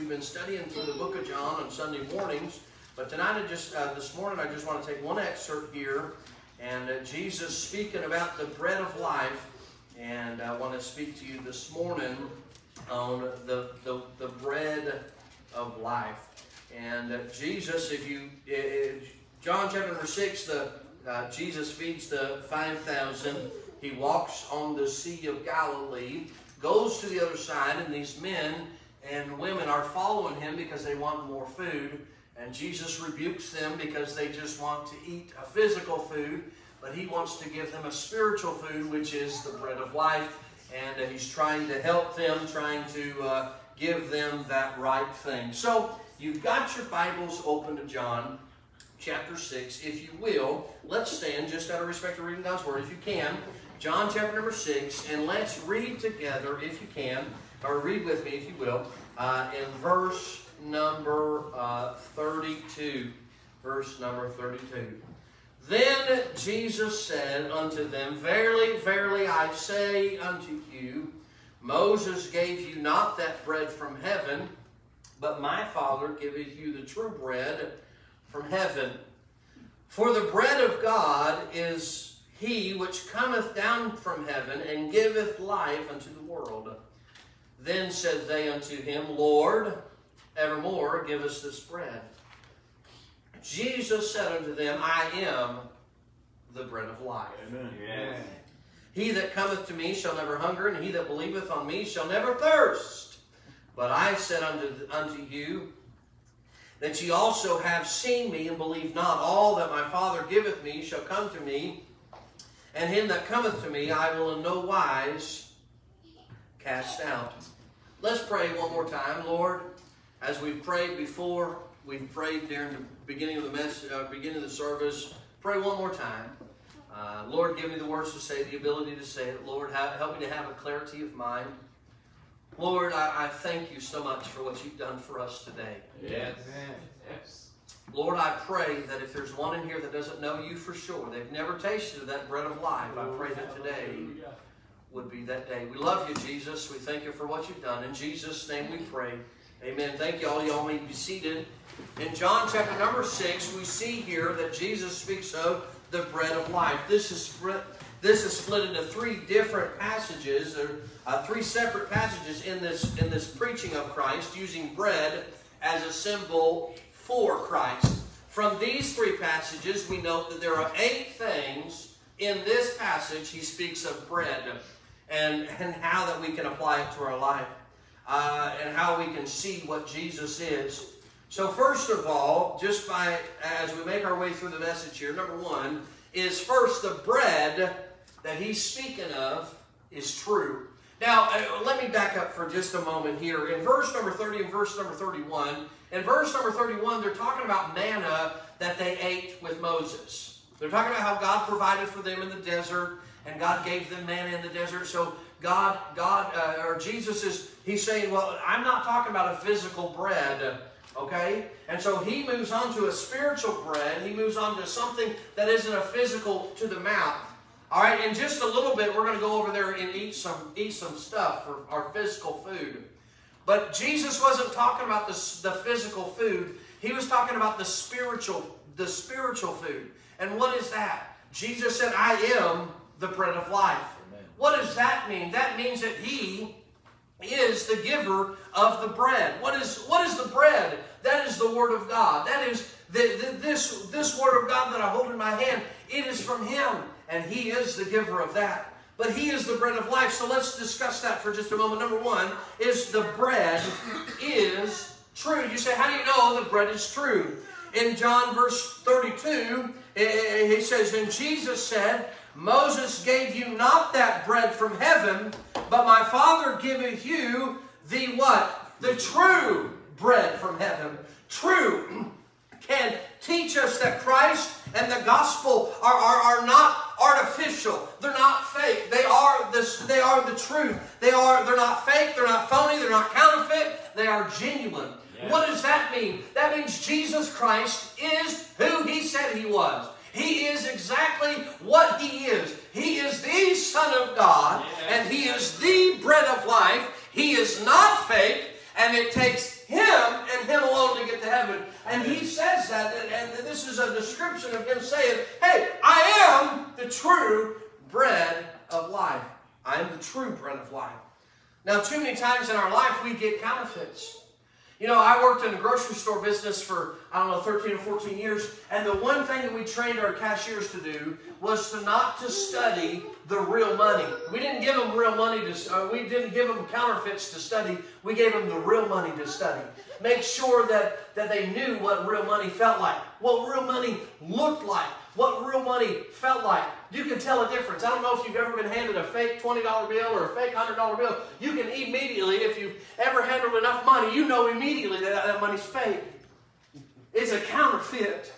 We've been studying through the book of John on Sunday mornings. But tonight, I just uh, this morning, I just want to take one excerpt here. And uh, Jesus speaking about the bread of life. And I want to speak to you this morning on the, the, the bread of life. And uh, Jesus, if you, John chapter number 6, the, uh, Jesus feeds the 5,000. He walks on the Sea of Galilee, goes to the other side, and these men and women are following him because they want more food. And Jesus rebukes them because they just want to eat a physical food but he wants to give them a spiritual food, which is the bread of life. And uh, he's trying to help them, trying to uh, give them that right thing. So you've got your Bibles open to John chapter 6. If you will, let's stand just out of respect to reading God's Word, if you can. John chapter number 6, and let's read together, if you can, or read with me, if you will, uh, in verse number uh, 32. Verse number 32. Then Jesus said unto them, Verily, verily, I say unto you, Moses gave you not that bread from heaven, but my Father giveth you the true bread from heaven. For the bread of God is he which cometh down from heaven and giveth life unto the world. Then said they unto him, Lord, evermore give us this bread. Jesus said unto them, I am the bread of life. Amen. Yes. He that cometh to me shall never hunger, and he that believeth on me shall never thirst. But I said unto, unto you, that ye also have seen me, and believe not. All that my Father giveth me shall come to me, and him that cometh to me I will in no wise cast out. Let's pray one more time. Lord, as we've prayed before, we've prayed during the beginning of the message, uh, beginning of the service. Pray one more time. Uh, Lord, give me the words to say, the ability to say it. Lord, have, help me to have a clarity of mind. Lord, I, I, thank you so much for what you've done for us today. Yes. yes. Lord, I pray that if there's one in here that doesn't know you for sure, they've never tasted of that bread of life, I pray that today would be that day. We love you, Jesus. We thank you for what you've done. In Jesus' name we pray. Amen. Thank you all. Y'all may be seated. In John chapter number 6, we see here that Jesus speaks of the bread of life. This is this is split into three different passages, or uh, three separate passages in this, in this preaching of Christ, using bread as a symbol for Christ. From these three passages, we note that there are eight things in this passage he speaks of bread and, and how that we can apply it to our life uh, and how we can see what Jesus is. So first of all, just by as we make our way through the message here, number one is first the bread that he's speaking of is true. Now, uh, let me back up for just a moment here. In verse number 30 and verse number 31, in verse number 31, they're talking about manna that they ate with Moses. They're talking about how God provided for them in the desert, and God gave them manna in the desert. So God, God, uh, or Jesus is, he's saying, well, I'm not talking about a physical bread Okay? And so he moves on to a spiritual bread. He moves on to something that isn't a physical to the mouth. All right, in just a little bit, we're going to go over there and eat some, eat some stuff for our physical food. But Jesus wasn't talking about the, the physical food. He was talking about the spiritual, the spiritual food. And what is that? Jesus said, I am the bread of life. Amen. What does that mean? That means that he is the giver of the bread. What is, what is the bread? That is the Word of God. That is the, the, this, this Word of God that I hold in my hand. It is from Him, and He is the giver of that. But He is the bread of life. So let's discuss that for just a moment. Number one is the bread is true. You say, how do you know the bread is true? In John verse 32, he says, And Jesus said, Moses gave you not that bread from heaven, but my Father giveth you the what? The true bread from heaven. True can teach us that Christ and the gospel are, are, are not artificial. They're not fake. They are this they are the truth. They are they're not fake, they're not phony, they're not counterfeit, they are genuine. Yes. What does that mean? That means Jesus Christ is who he said he was is. Exactly what he is He is the Son of God, and He is the bread of life. He is not fake, and it takes Him and Him alone to get to heaven. And He says that, and this is a description of Him saying, Hey, I am the true bread of life. I am the true bread of life. Now, too many times in our life, we get counterfeits. You know, I worked in a grocery store business for, I don't know, 13 or 14 years, and the one thing that we trained our cashiers to do was to not to study the real money. We didn't give them real money to, uh, we didn't give them counterfeits to study. We gave them the real money to study. Make sure that, that they knew what real money felt like, what real money looked like, what real money felt like. You can tell a difference. I don't know if you've ever been handed a fake $20 bill or a fake $100 bill. You can immediately, if you've ever handled enough money, you know immediately that that money's fake. It's a counterfeit.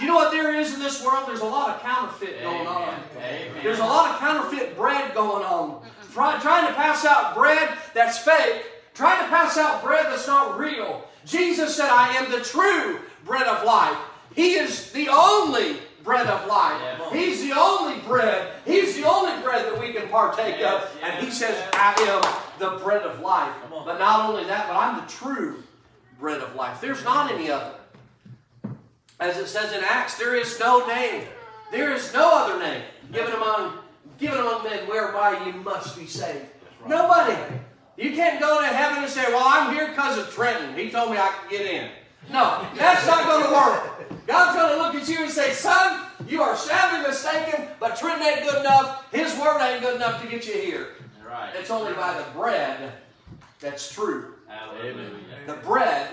You know what there is in this world? There's a lot of counterfeit going on. Amen. There's a lot of counterfeit bread going on. Try, trying to pass out bread that's fake, trying to pass out bread that's not real. Jesus said, I am the true bread of life. He is the only bread of life. He's the only bread. He's the only bread that we can partake yes, of. Yes, and he says, I am the bread of life. But not only that, but I'm the true bread of life. There's not any other. As it says in Acts, there is no name. There is no other name given among given among men whereby you must be saved. Right. Nobody. You can't go to heaven and say, Well, I'm here because of Trenton. He told me I could get in. No, that's not going to work. God's going to look at you and say, Son, you are sadly mistaken, but Trenton ain't good enough. His word ain't good enough to get you here. Right. It's only by the bread that's true. Hallelujah. The bread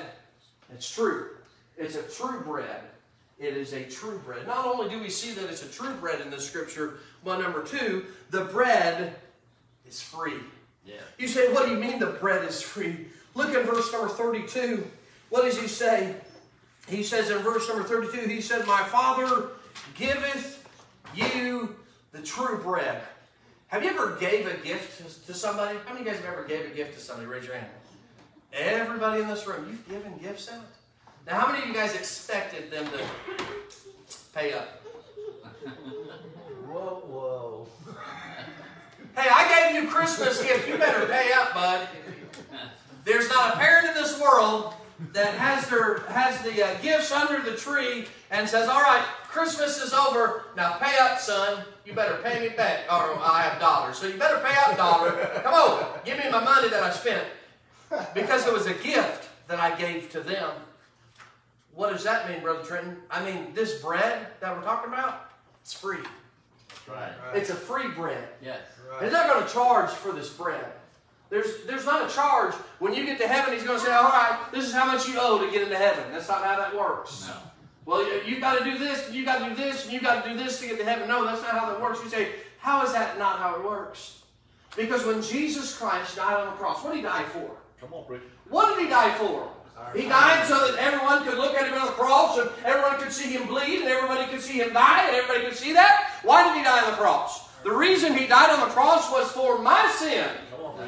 that's true. It's a true bread. It is a true bread. Not only do we see that it's a true bread in the scripture, but number two, the bread is free. Yeah. You say, what do you mean the bread is free? Look at verse number 32. What does he say? He says in verse number 32, he said, My Father giveth you the true bread. Have you ever gave a gift to somebody? How many of you guys have ever gave a gift to somebody? Raise your hand. Everybody in this room, you've given gifts out? Now, how many of you guys expected them to pay up? Whoa, whoa. Hey, I gave you Christmas gift. You better pay up, bud. There's not a parent in this world that has their has the uh, gifts under the tree and says, "All right, Christmas is over. Now pay up, son. You better pay me back, or I have dollars. So you better pay up, dollar. Come on, give me my money that I spent because it was a gift that I gave to them." What does that mean, Brother Trenton? I mean, this bread that we're talking about, it's free. Right. It's a free bread. Yes. Right. They're not going to charge for this bread. There's, there's not a charge. When you get to heaven, he's going to say, all right, this is how much you owe to get into heaven. That's not how that works. No. Well, you've got to do this, and you've got to do this, and you've got to do this to get to heaven. No, that's not how that works. You say, how is that not how it works? Because when Jesus Christ died on the cross, what did he die for? Come on, Rick. What did he die for? He died so that everyone could look at him on the cross and everyone could see him bleed and everybody could see him die and everybody could see that. Why did he die on the cross? The reason he died on the cross was for my sin.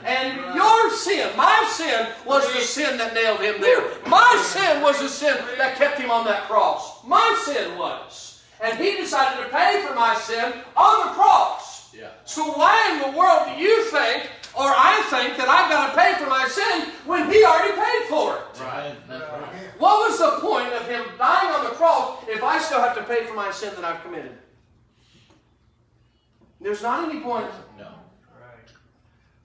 And your sin, my sin, was the sin that nailed him there. My sin was the sin that kept him on that cross. My sin was. And he decided to pay for my sin on the cross. Yeah. So why in the world do you think, or I think, that I've got to pay for my sin when he already paid for it? Right. What was the point of him dying on the cross if I still have to pay for my sin that I've committed? There's not any point. No.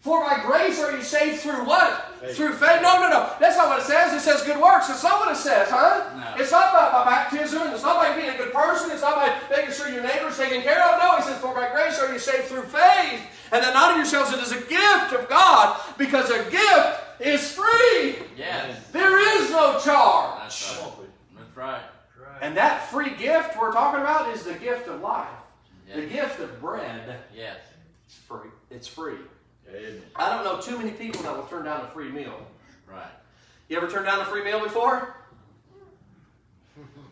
For by grace are you saved through what? Faith. Through faith? No, no, no. That's not what it says. It says good works. It's not what it says, huh? No. It's not by, by baptism. It's not by being a good person. It's not by making sure your neighbor's taken care of. No, it says, for by grace are you saved through faith. And that not of yourselves, it is a gift of God, because a gift is free. Yes. There is no charge. That's right. That's right. And that free gift we're talking about is the gift of life. Yes. The gift of bread. Yes. It's free. It's free. Amen. I don't know too many people that will turn down a free meal. Right. You ever turned down a free meal before?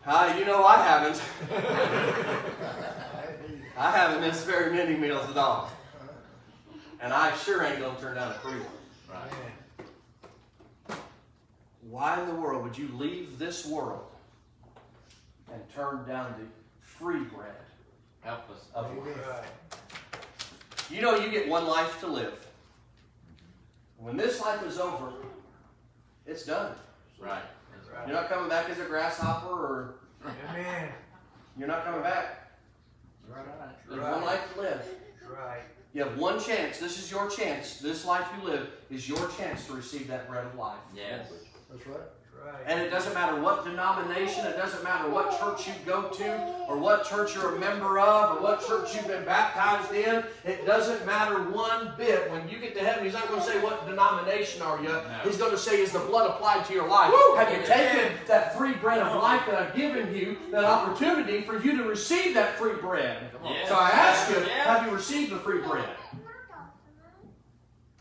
Uh, you know I haven't. I haven't missed very many meals at all. And I sure ain't going to turn down a free one. Right. Why in the world would you leave this world and turn down the free bread Help us. Of life. You know you get one life to live. When this life is over, it's done. Right. right. You're not coming back as a grasshopper or Amen. You're not coming back. Right. There's right. one life to live. Right. You have one chance. This is your chance. This life you live is your chance to receive that bread of life. Yes. That's right. And it doesn't matter what denomination, it doesn't matter what church you go to, or what church you're a member of, or what church you've been baptized in. It doesn't matter one bit. When you get to heaven, He's not going to say, What denomination are you? No. He's going to say, Is the blood applied to your life? Woo! Have you taken that free bread of life that I've given you, that opportunity for you to receive that free bread? Yes. So I ask you, Have you received the free bread?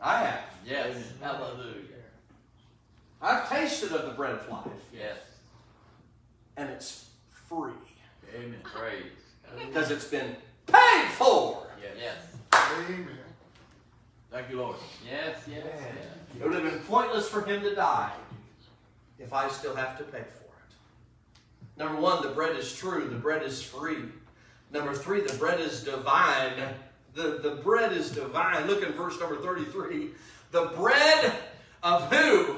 I have. Yes. Hallelujah. I've tasted of the bread of life. Yes. And it's free. Amen. Praise. Because it's been paid for. Yes. yes. Amen. Thank you, Lord. Yes, yes, yes. It would have been pointless for him to die if I still have to pay for it. Number one, the bread is true. The bread is free. Number three, the bread is divine. The, the bread is divine. Look in verse number 33. The bread of who?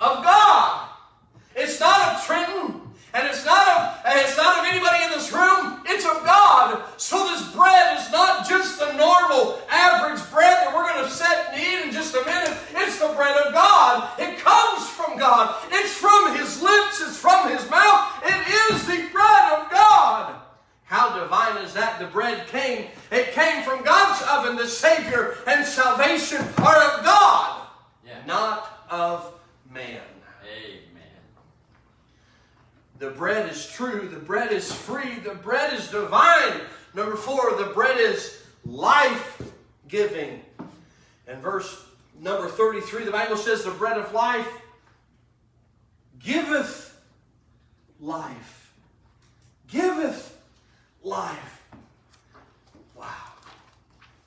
Of God. It's not of Trenton, and it's not of it's not of anybody in this room. It's of God. So this bread is not just the normal, average bread that we're going to set and eat in just a minute. It's the bread of God. It comes from God. It's from His lips. It's from His mouth. It is the bread of God. How divine is that? The bread came. It came from God's oven. The Savior and salvation are of God, yeah. not of man. Amen. The bread is true. The bread is free. The bread is divine. Number four, the bread is life giving. And verse number 33, the Bible says, The bread of life giveth life. Giveth life. Wow.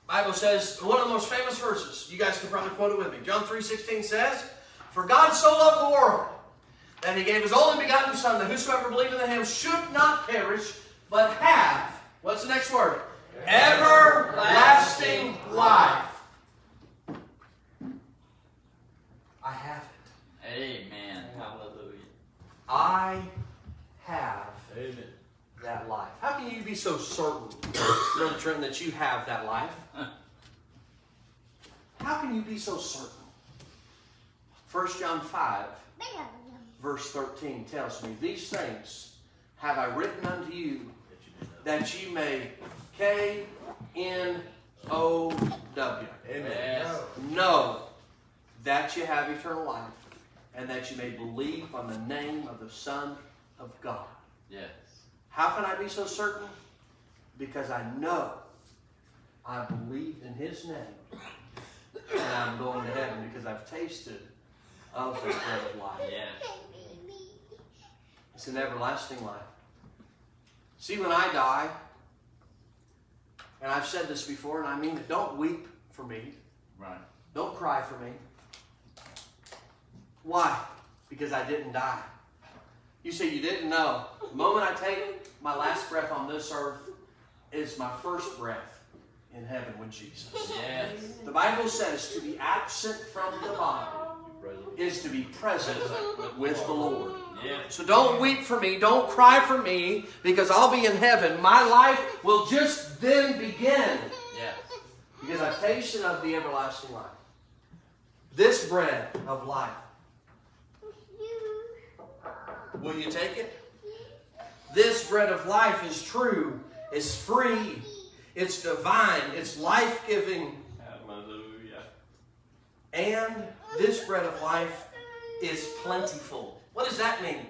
Bible says, one of the most famous verses, you guys can probably quote it with me. John 3.16 says, for God so loved the world that he gave his only begotten Son, that whosoever believeth in him should not perish, but have, what's the next word? Everlasting life. I have it. Amen. Hallelujah. I have Amen. that life. How can you be so certain, Brother Trent, that you have that life? How can you be so certain? 1 John 5, verse 13 tells me, These things have I written unto you, that ye may K N O W. Amen. Know that you have eternal life, and that you may believe on the name of the Son of God. Yes. How can I be so certain? Because I know I believe in His name, and I'm going to heaven because I've tasted Oh, of the bread of life. Yeah. It's an everlasting life. See, when I die, and I've said this before, and I mean it, don't weep for me. Right. Don't cry for me. Why? Because I didn't die. You say you didn't know. The moment I take my last breath on this earth is my first breath in heaven with Jesus. Yes. The Bible says to be absent from the body is to be present with the Lord. So don't weep for me, don't cry for me, because I'll be in heaven. My life will just then begin. Yes. Because I've tasted of the everlasting life. This bread of life. Will you take it? This bread of life is true, it's free, it's divine, it's life giving. Hallelujah. And this bread of life is plentiful. What does that mean?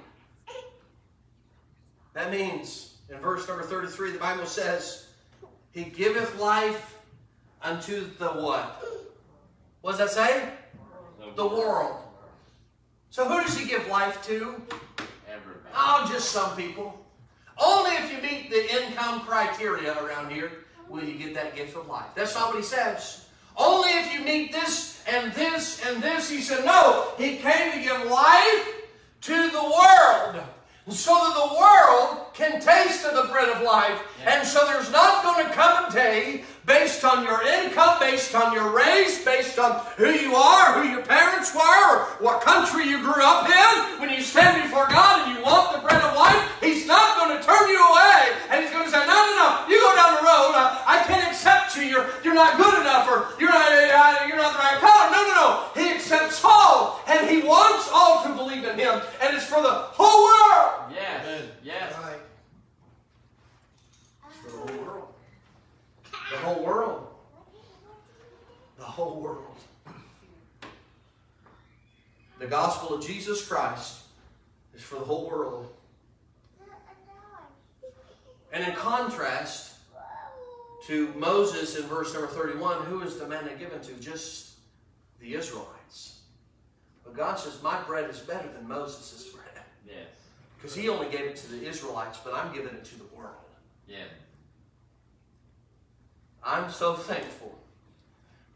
That means, in verse number 33, the Bible says, He giveth life unto the what? What does that say? The world. So who does He give life to? Everybody. Oh, just some people. Only if you meet the income criteria around here will you get that gift of life. That's not what He says. Only if you meet this and this and this. He said, no, he came to give life to the world. so that the world can taste of the bread of life. Yeah. And so there's not going to come a day based on your income, based on your race, based on who you are, who your parents were, or what country you grew up in. When you stand before God and you want the bread of life, He's not going to turn you away. And He's going to say, no, no, no, you go down the road. I, I can't accept you. You're, you're not good enough or you're not, uh, you're not the right color. No, no, no. He accepts all. And He wants all to believe in Him. And it's for the whole world. Yes. Yes. Right. For the whole world. The whole world. The whole world. The gospel of Jesus Christ is for the whole world. And in contrast to Moses in verse number 31, who is the manna given to? Just the Israelites. But God says, My bread is better than Moses' bread. Yes. Because he only gave it to the Israelites, but I'm giving it to the world. Yeah. I'm so thankful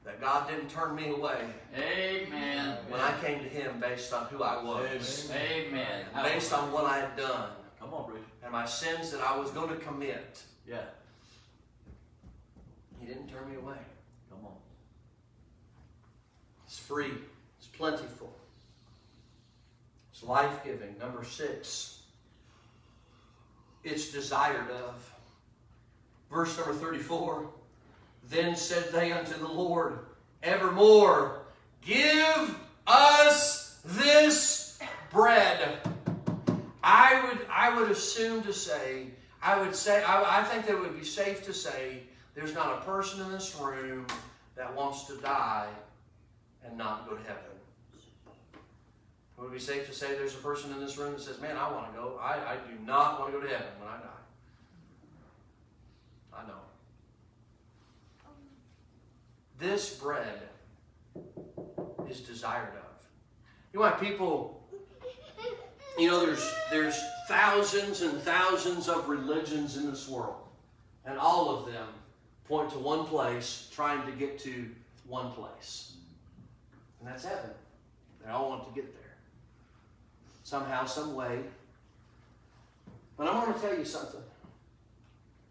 that God didn't turn me away. Amen. When I came to Him based on who I was. Amen. Based on what I had done. Come on, Bruce. And my sins that I was going to commit. Yeah. He didn't turn me away. Come on. It's free. It's plentiful. It's life giving. Number six it's desired of. Verse number 34 Then said they unto the Lord, Evermore, give us this bread. I would, I would assume to say, I would say, I, I think that it would be safe to say, there's not a person in this room that wants to die and not go to heaven. Would it be safe to say there's a person in this room that says, Man, I want to go. I, I do not want to go to heaven when I die? I know. This bread is desired of. You know why people, you know, there's, there's thousands and thousands of religions in this world, and all of them point to one place, trying to get to one place. And that's heaven. They all want to get there somehow, some way. But I want to tell you something.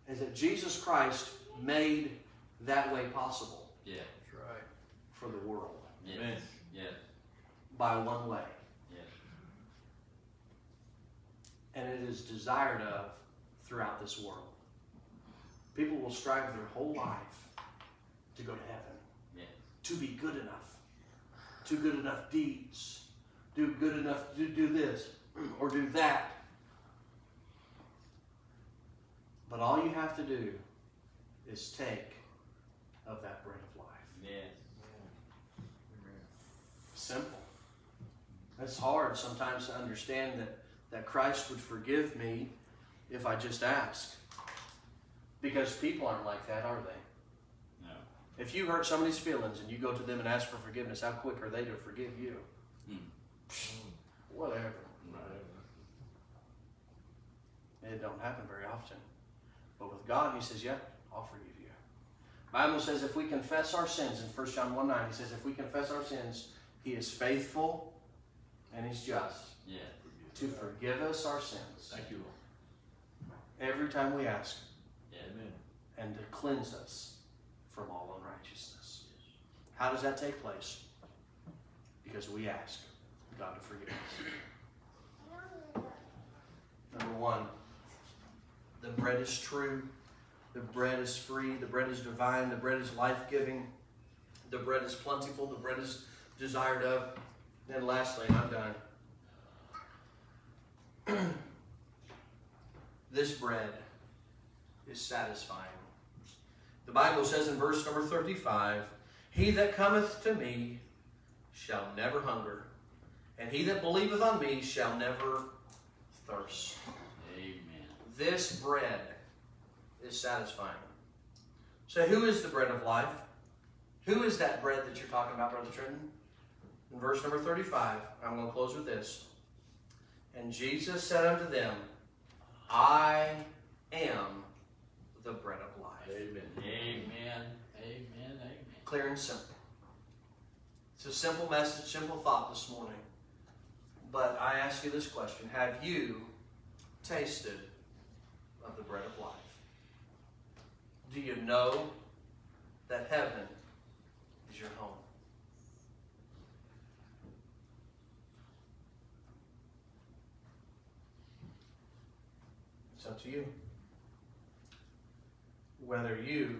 Is that Jesus Christ made that way possible. Yeah, that's right. For the world. Yes. Yes. By one way. Yes. And it is desired of throughout this world. People will strive their whole life to go to heaven. Yes. To be good enough. To good enough deeds do good enough to do this or do that. But all you have to do is take of that bread of life. Yes. Simple. It's hard sometimes to understand that, that Christ would forgive me if I just ask. Because people aren't like that, are they? No. If you hurt somebody's feelings and you go to them and ask for forgiveness, how quick are they to forgive you? Hmm. Whatever. It don't happen very often. But with God, He says, yeah, I'll forgive you." Bible says if we confess our sins in 1 John 1 9, He says if we confess our sins, He is faithful and He's just yeah. to forgive us our sins. Thank you, Every time we ask. And to cleanse us from all unrighteousness. How does that take place? Because we ask. God to forgive us. Number one, the bread is true. The bread is free. The bread is divine. The bread is life giving. The bread is plentiful. The bread is desired of. And lastly, I'm done. this bread is satisfying. The Bible says in verse number 35 He that cometh to me shall never hunger, and he that believeth on me shall never thirst. Amen. This bread is satisfying. So, who is the bread of life? Who is that bread that you're talking about, Brother Trenton? In verse number 35, I'm going to close with this. And Jesus said unto them, I am the bread of life. Amen. Amen. Amen. Amen. Clear and simple. It's a simple message, simple thought this morning. But I ask you this question Have you tasted of the bread of life? Do you know that heaven is your home? It's up to you. Whether you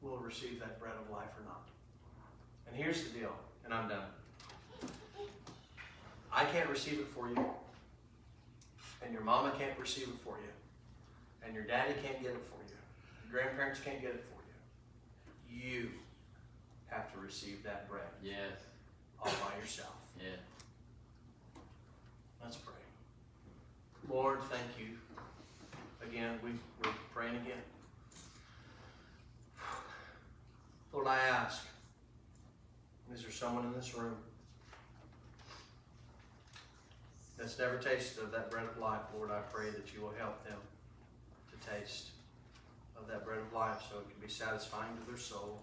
will receive that bread of life or not. And here's the deal, and I'm done. I can't receive it for you. And your mama can't receive it for you. And your daddy can't get it for you. Your grandparents can't get it for you. You have to receive that bread Yes. all by yourself. Yeah. Let's pray. Lord, thank you. Again, we, we're praying again. Lord, I ask, is there someone in this room that's never tasted of that bread of life? Lord, I pray that you will help them to taste of that bread of life so it can be satisfying to their soul.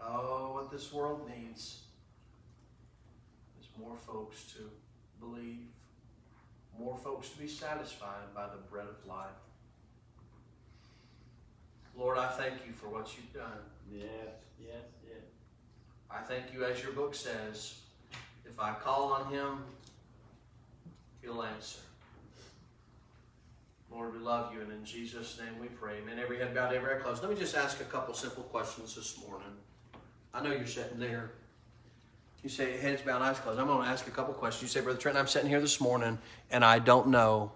Oh, what this world needs is more folks to believe, more folks to be satisfied by the bread of life. Lord, I thank you for what you've done. Yes. Yes. Yes. I thank you, as your book says, if I call on him, he'll answer. Lord, we love you, and in Jesus' name we pray. Amen. Every head bowed, every eye closed. Let me just ask a couple simple questions this morning. I know you're sitting there. You say heads bowed, eyes closed. I'm going to ask a couple questions. You say, Brother Trent, I'm sitting here this morning, and I don't know